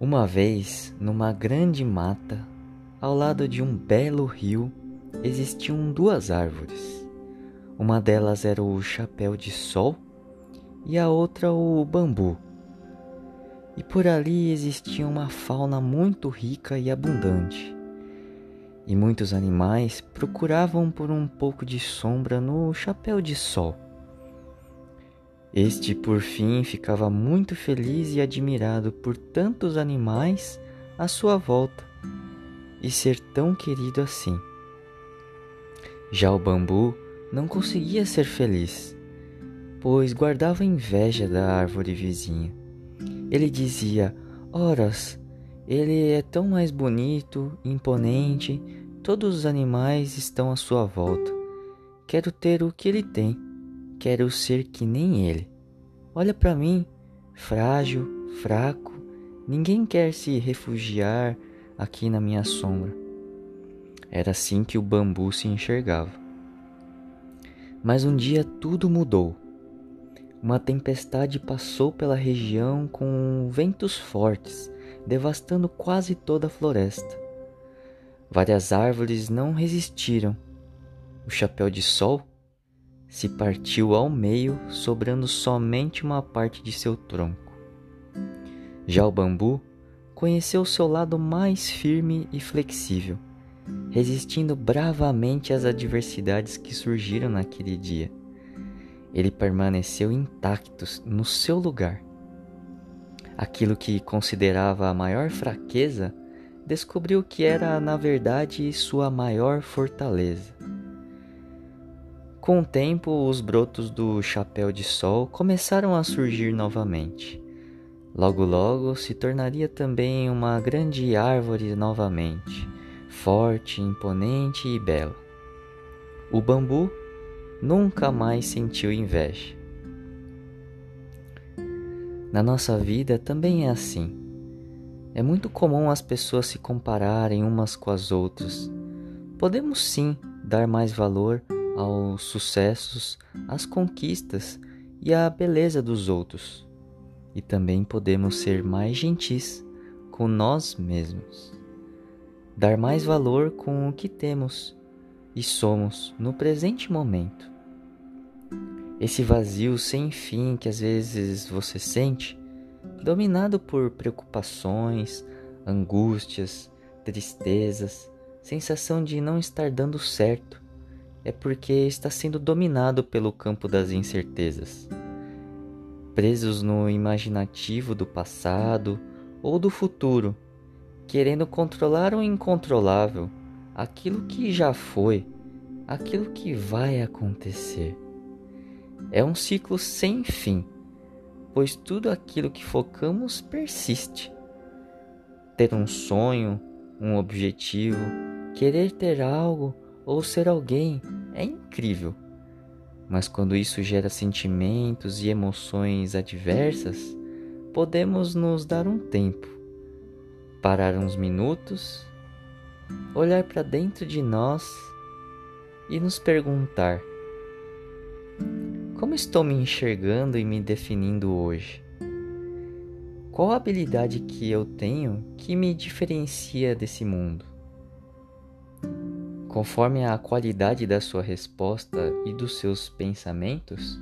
Uma vez, numa grande mata, ao lado de um belo rio, existiam duas árvores. Uma delas era o chapéu de sol e a outra o bambu. E por ali existia uma fauna muito rica e abundante. E muitos animais procuravam por um pouco de sombra no chapéu de sol. Este, por fim, ficava muito feliz e admirado por tantos animais à sua volta e ser tão querido assim. Já o bambu não conseguia ser feliz, pois guardava inveja da árvore vizinha. Ele dizia: Horas, ele é tão mais bonito, imponente, todos os animais estão à sua volta. Quero ter o que ele tem. Quero ser que nem ele. Olha para mim, frágil, fraco. Ninguém quer se refugiar aqui na minha sombra. Era assim que o bambu se enxergava. Mas um dia tudo mudou. Uma tempestade passou pela região com ventos fortes, devastando quase toda a floresta. Várias árvores não resistiram. O chapéu de sol se partiu ao meio, sobrando somente uma parte de seu tronco. Já o bambu conheceu seu lado mais firme e flexível, resistindo bravamente às adversidades que surgiram naquele dia. Ele permaneceu intacto no seu lugar. Aquilo que considerava a maior fraqueza descobriu que era, na verdade, sua maior fortaleza. Com o tempo, os brotos do chapéu de sol começaram a surgir novamente. Logo, logo se tornaria também uma grande árvore novamente, forte, imponente e bela. O bambu nunca mais sentiu inveja. Na nossa vida também é assim. É muito comum as pessoas se compararem umas com as outras. Podemos sim dar mais valor aos sucessos, às conquistas e à beleza dos outros. E também podemos ser mais gentis com nós mesmos. Dar mais valor com o que temos e somos no presente momento. Esse vazio sem fim que às vezes você sente, dominado por preocupações, angústias, tristezas, sensação de não estar dando certo, é porque está sendo dominado pelo campo das incertezas. Presos no imaginativo do passado ou do futuro, querendo controlar o incontrolável, aquilo que já foi, aquilo que vai acontecer. É um ciclo sem fim, pois tudo aquilo que focamos persiste. Ter um sonho, um objetivo, querer ter algo ou ser alguém é incrível. Mas quando isso gera sentimentos e emoções adversas, podemos nos dar um tempo, parar uns minutos, olhar para dentro de nós e nos perguntar: como estou me enxergando e me definindo hoje? Qual habilidade que eu tenho que me diferencia desse mundo? Conforme a qualidade da sua resposta e dos seus pensamentos,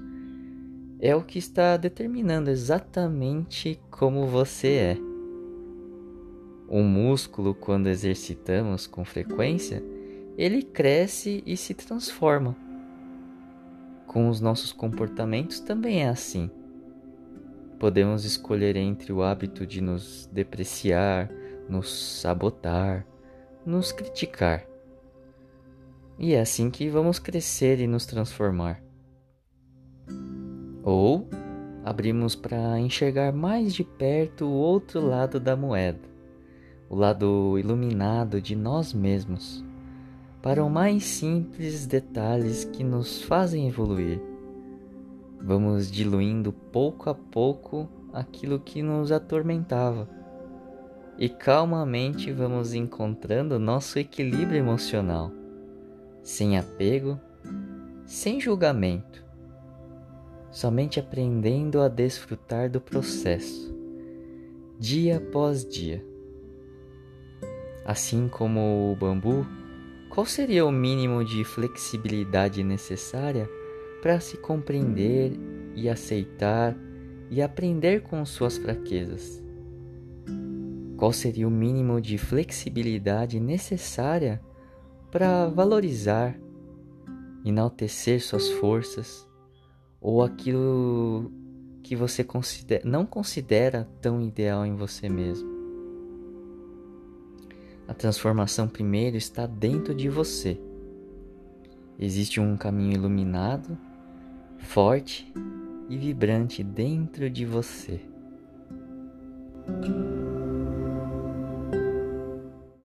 é o que está determinando exatamente como você é. O músculo, quando exercitamos com frequência, ele cresce e se transforma. Com os nossos comportamentos também é assim. Podemos escolher entre o hábito de nos depreciar, nos sabotar, nos criticar e é assim que vamos crescer e nos transformar. Ou abrimos para enxergar mais de perto o outro lado da moeda, o lado iluminado de nós mesmos, para os mais simples detalhes que nos fazem evoluir. Vamos diluindo pouco a pouco aquilo que nos atormentava e calmamente vamos encontrando nosso equilíbrio emocional sem apego, sem julgamento, somente aprendendo a desfrutar do processo, dia após dia. Assim como o bambu, qual seria o mínimo de flexibilidade necessária para se compreender e aceitar e aprender com suas fraquezas? Qual seria o mínimo de flexibilidade necessária para valorizar, enaltecer suas forças ou aquilo que você considera, não considera tão ideal em você mesmo? A transformação primeiro está dentro de você. Existe um caminho iluminado, forte e vibrante dentro de você.